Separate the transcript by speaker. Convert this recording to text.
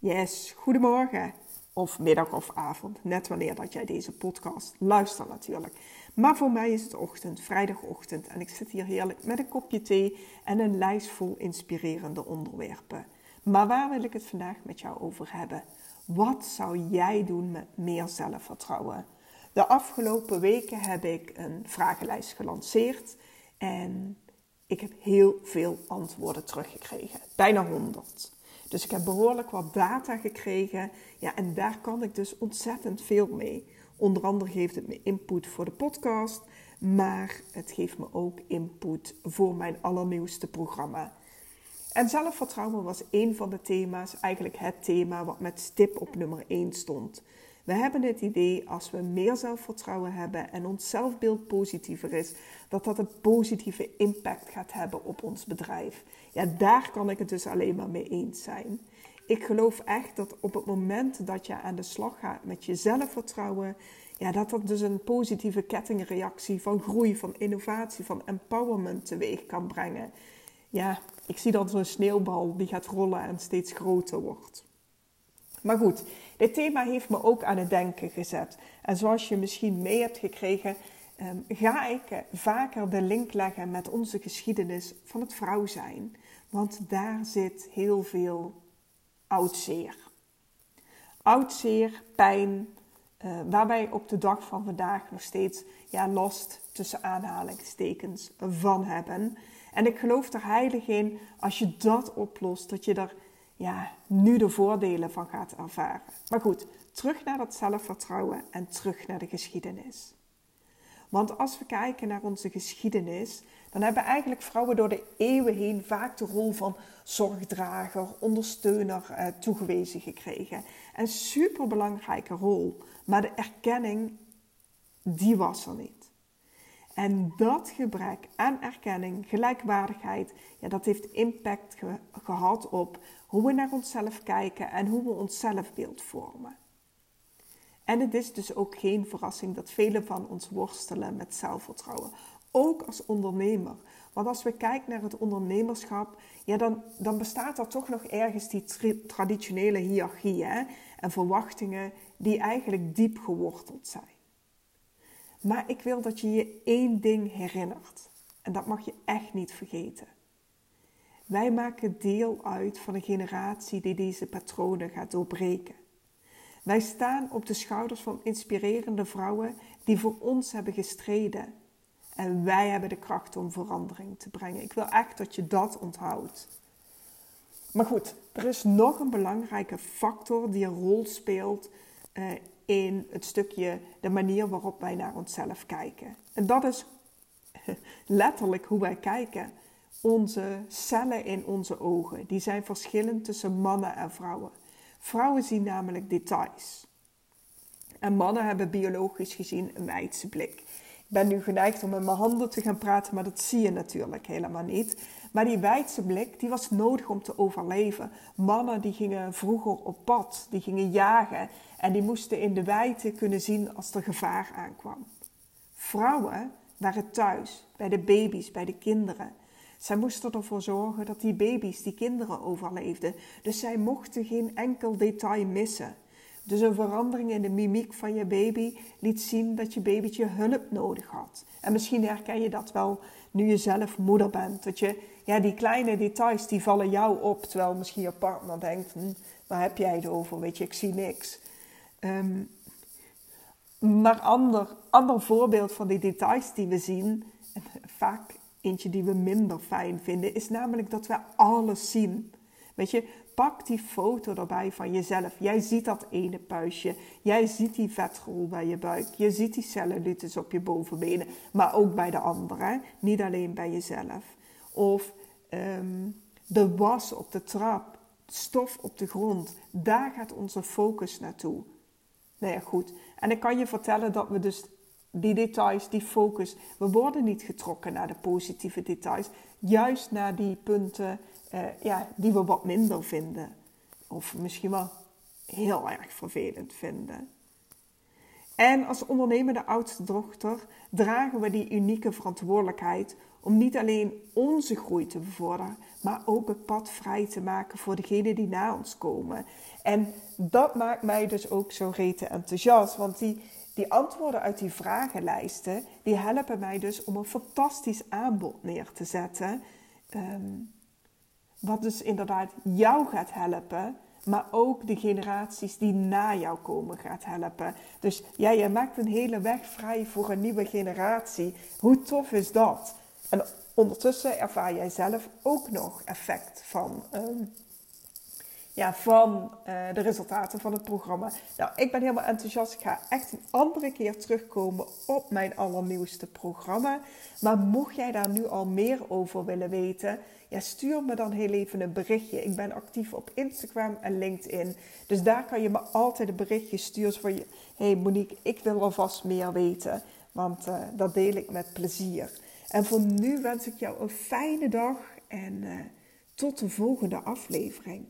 Speaker 1: Yes, goedemorgen. Of middag of avond, net wanneer dat jij deze podcast luistert natuurlijk. Maar voor mij is het ochtend, vrijdagochtend en ik zit hier heerlijk met een kopje thee en een lijst vol inspirerende onderwerpen. Maar waar wil ik het vandaag met jou over hebben? Wat zou jij doen met meer zelfvertrouwen? De afgelopen weken heb ik een vragenlijst gelanceerd en ik heb heel veel antwoorden teruggekregen. Bijna 100. Dus ik heb behoorlijk wat data gekregen. Ja, en daar kan ik dus ontzettend veel mee. Onder andere geeft het me input voor de podcast, maar het geeft me ook input voor mijn allernieuwste programma. En zelfvertrouwen was een van de thema's, eigenlijk het thema wat met stip op nummer 1 stond. We hebben het idee als we meer zelfvertrouwen hebben en ons zelfbeeld positiever is, dat dat een positieve impact gaat hebben op ons bedrijf. Ja, daar kan ik het dus alleen maar mee eens zijn. Ik geloof echt dat op het moment dat je aan de slag gaat met je zelfvertrouwen, ja, dat dat dus een positieve kettingreactie van groei, van innovatie, van empowerment teweeg kan brengen. Ja, ik zie dat zo'n sneeuwbal die gaat rollen en steeds groter wordt. Maar goed, dit thema heeft me ook aan het denken gezet. En zoals je misschien mee hebt gekregen, ehm, ga ik eh, vaker de link leggen met onze geschiedenis van het vrouw zijn. Want daar zit heel veel oud zeer. Oud zeer, pijn, uh, waar wij op de dag van vandaag nog steeds ja, last tussen aanhalingstekens van hebben. En ik geloof er heilig in, als je dat oplost, dat je er ja, nu de voordelen van gaat ervaren. Maar goed, terug naar dat zelfvertrouwen en terug naar de geschiedenis. Want als we kijken naar onze geschiedenis, dan hebben eigenlijk vrouwen door de eeuwen heen vaak de rol van zorgdrager, ondersteuner eh, toegewezen gekregen. Een superbelangrijke rol, maar de erkenning, die was er niet. En dat gebrek aan erkenning, gelijkwaardigheid, ja, dat heeft impact gehad op hoe we naar onszelf kijken en hoe we ons zelfbeeld vormen. En het is dus ook geen verrassing dat velen van ons worstelen met zelfvertrouwen. Ook als ondernemer. Want als we kijken naar het ondernemerschap, ja, dan, dan bestaat er toch nog ergens die traditionele hiërarchie hè? en verwachtingen die eigenlijk diep geworteld zijn. Maar ik wil dat je je één ding herinnert. En dat mag je echt niet vergeten. Wij maken deel uit van een generatie die deze patronen gaat doorbreken. Wij staan op de schouders van inspirerende vrouwen die voor ons hebben gestreden. En wij hebben de kracht om verandering te brengen. Ik wil echt dat je dat onthoudt. Maar goed, er is nog een belangrijke factor die een rol speelt uh, in het stukje de manier waarop wij naar onszelf kijken. En dat is letterlijk hoe wij kijken. Onze cellen in onze ogen, die zijn verschillend tussen mannen en vrouwen. Vrouwen zien namelijk details. En mannen hebben biologisch gezien een wijdse blik. Ben nu geneigd om met mijn handen te gaan praten, maar dat zie je natuurlijk helemaal niet. Maar die wijdse blik, die was nodig om te overleven. Mannen die gingen vroeger op pad, die gingen jagen en die moesten in de wijte kunnen zien als er gevaar aankwam. Vrouwen waren thuis, bij de baby's, bij de kinderen. Zij moesten ervoor zorgen dat die baby's, die kinderen overleefden. Dus zij mochten geen enkel detail missen. Dus een verandering in de mimiek van je baby liet zien dat je babytje hulp nodig had. En misschien herken je dat wel nu je zelf moeder bent. Dat je, ja, die kleine details die vallen jou op, terwijl misschien je partner denkt, hm, waar heb jij het over? Weet je, ik zie niks. Um, maar ander, ander voorbeeld van die details die we zien, en vaak eentje die we minder fijn vinden, is namelijk dat we alles zien. Weet je, pak die foto erbij van jezelf. Jij ziet dat ene puistje. Jij ziet die vetrol bij je buik. Je ziet die cellulitis op je bovenbenen. Maar ook bij de anderen. Niet alleen bij jezelf. Of um, de was op de trap. Stof op de grond. Daar gaat onze focus naartoe. Nou ja, goed. En ik kan je vertellen dat we dus die details, die focus, we worden niet getrokken naar de positieve details. Juist naar die punten uh, ja, die we wat minder vinden. Of misschien wel heel erg vervelend vinden. En als ondernemende oudste dochter dragen we die unieke verantwoordelijkheid om niet alleen onze groei te bevorderen, maar ook het pad vrij te maken voor degenen die na ons komen. En dat maakt mij dus ook zo rete enthousiast, want die, die antwoorden uit die vragenlijsten, die helpen mij dus om een fantastisch aanbod neer te zetten. Ehm, wat dus inderdaad jou gaat helpen, maar ook de generaties die na jou komen gaat helpen. Dus ja, je maakt een hele weg vrij voor een nieuwe generatie. Hoe tof is dat? En ondertussen ervaar jij zelf ook nog effect van, ehm, ja, van eh, de resultaten van het programma. Nou, ik ben helemaal enthousiast. Ik ga echt een andere keer terugkomen op mijn allernieuwste programma. Maar mocht jij daar nu al meer over willen weten, ja, stuur me dan heel even een berichtje. Ik ben actief op Instagram en LinkedIn. Dus daar kan je me altijd een berichtje sturen van je. hey Monique, ik wil alvast meer weten. Want uh, dat deel ik met plezier. En voor nu wens ik jou een fijne dag en uh, tot de volgende aflevering.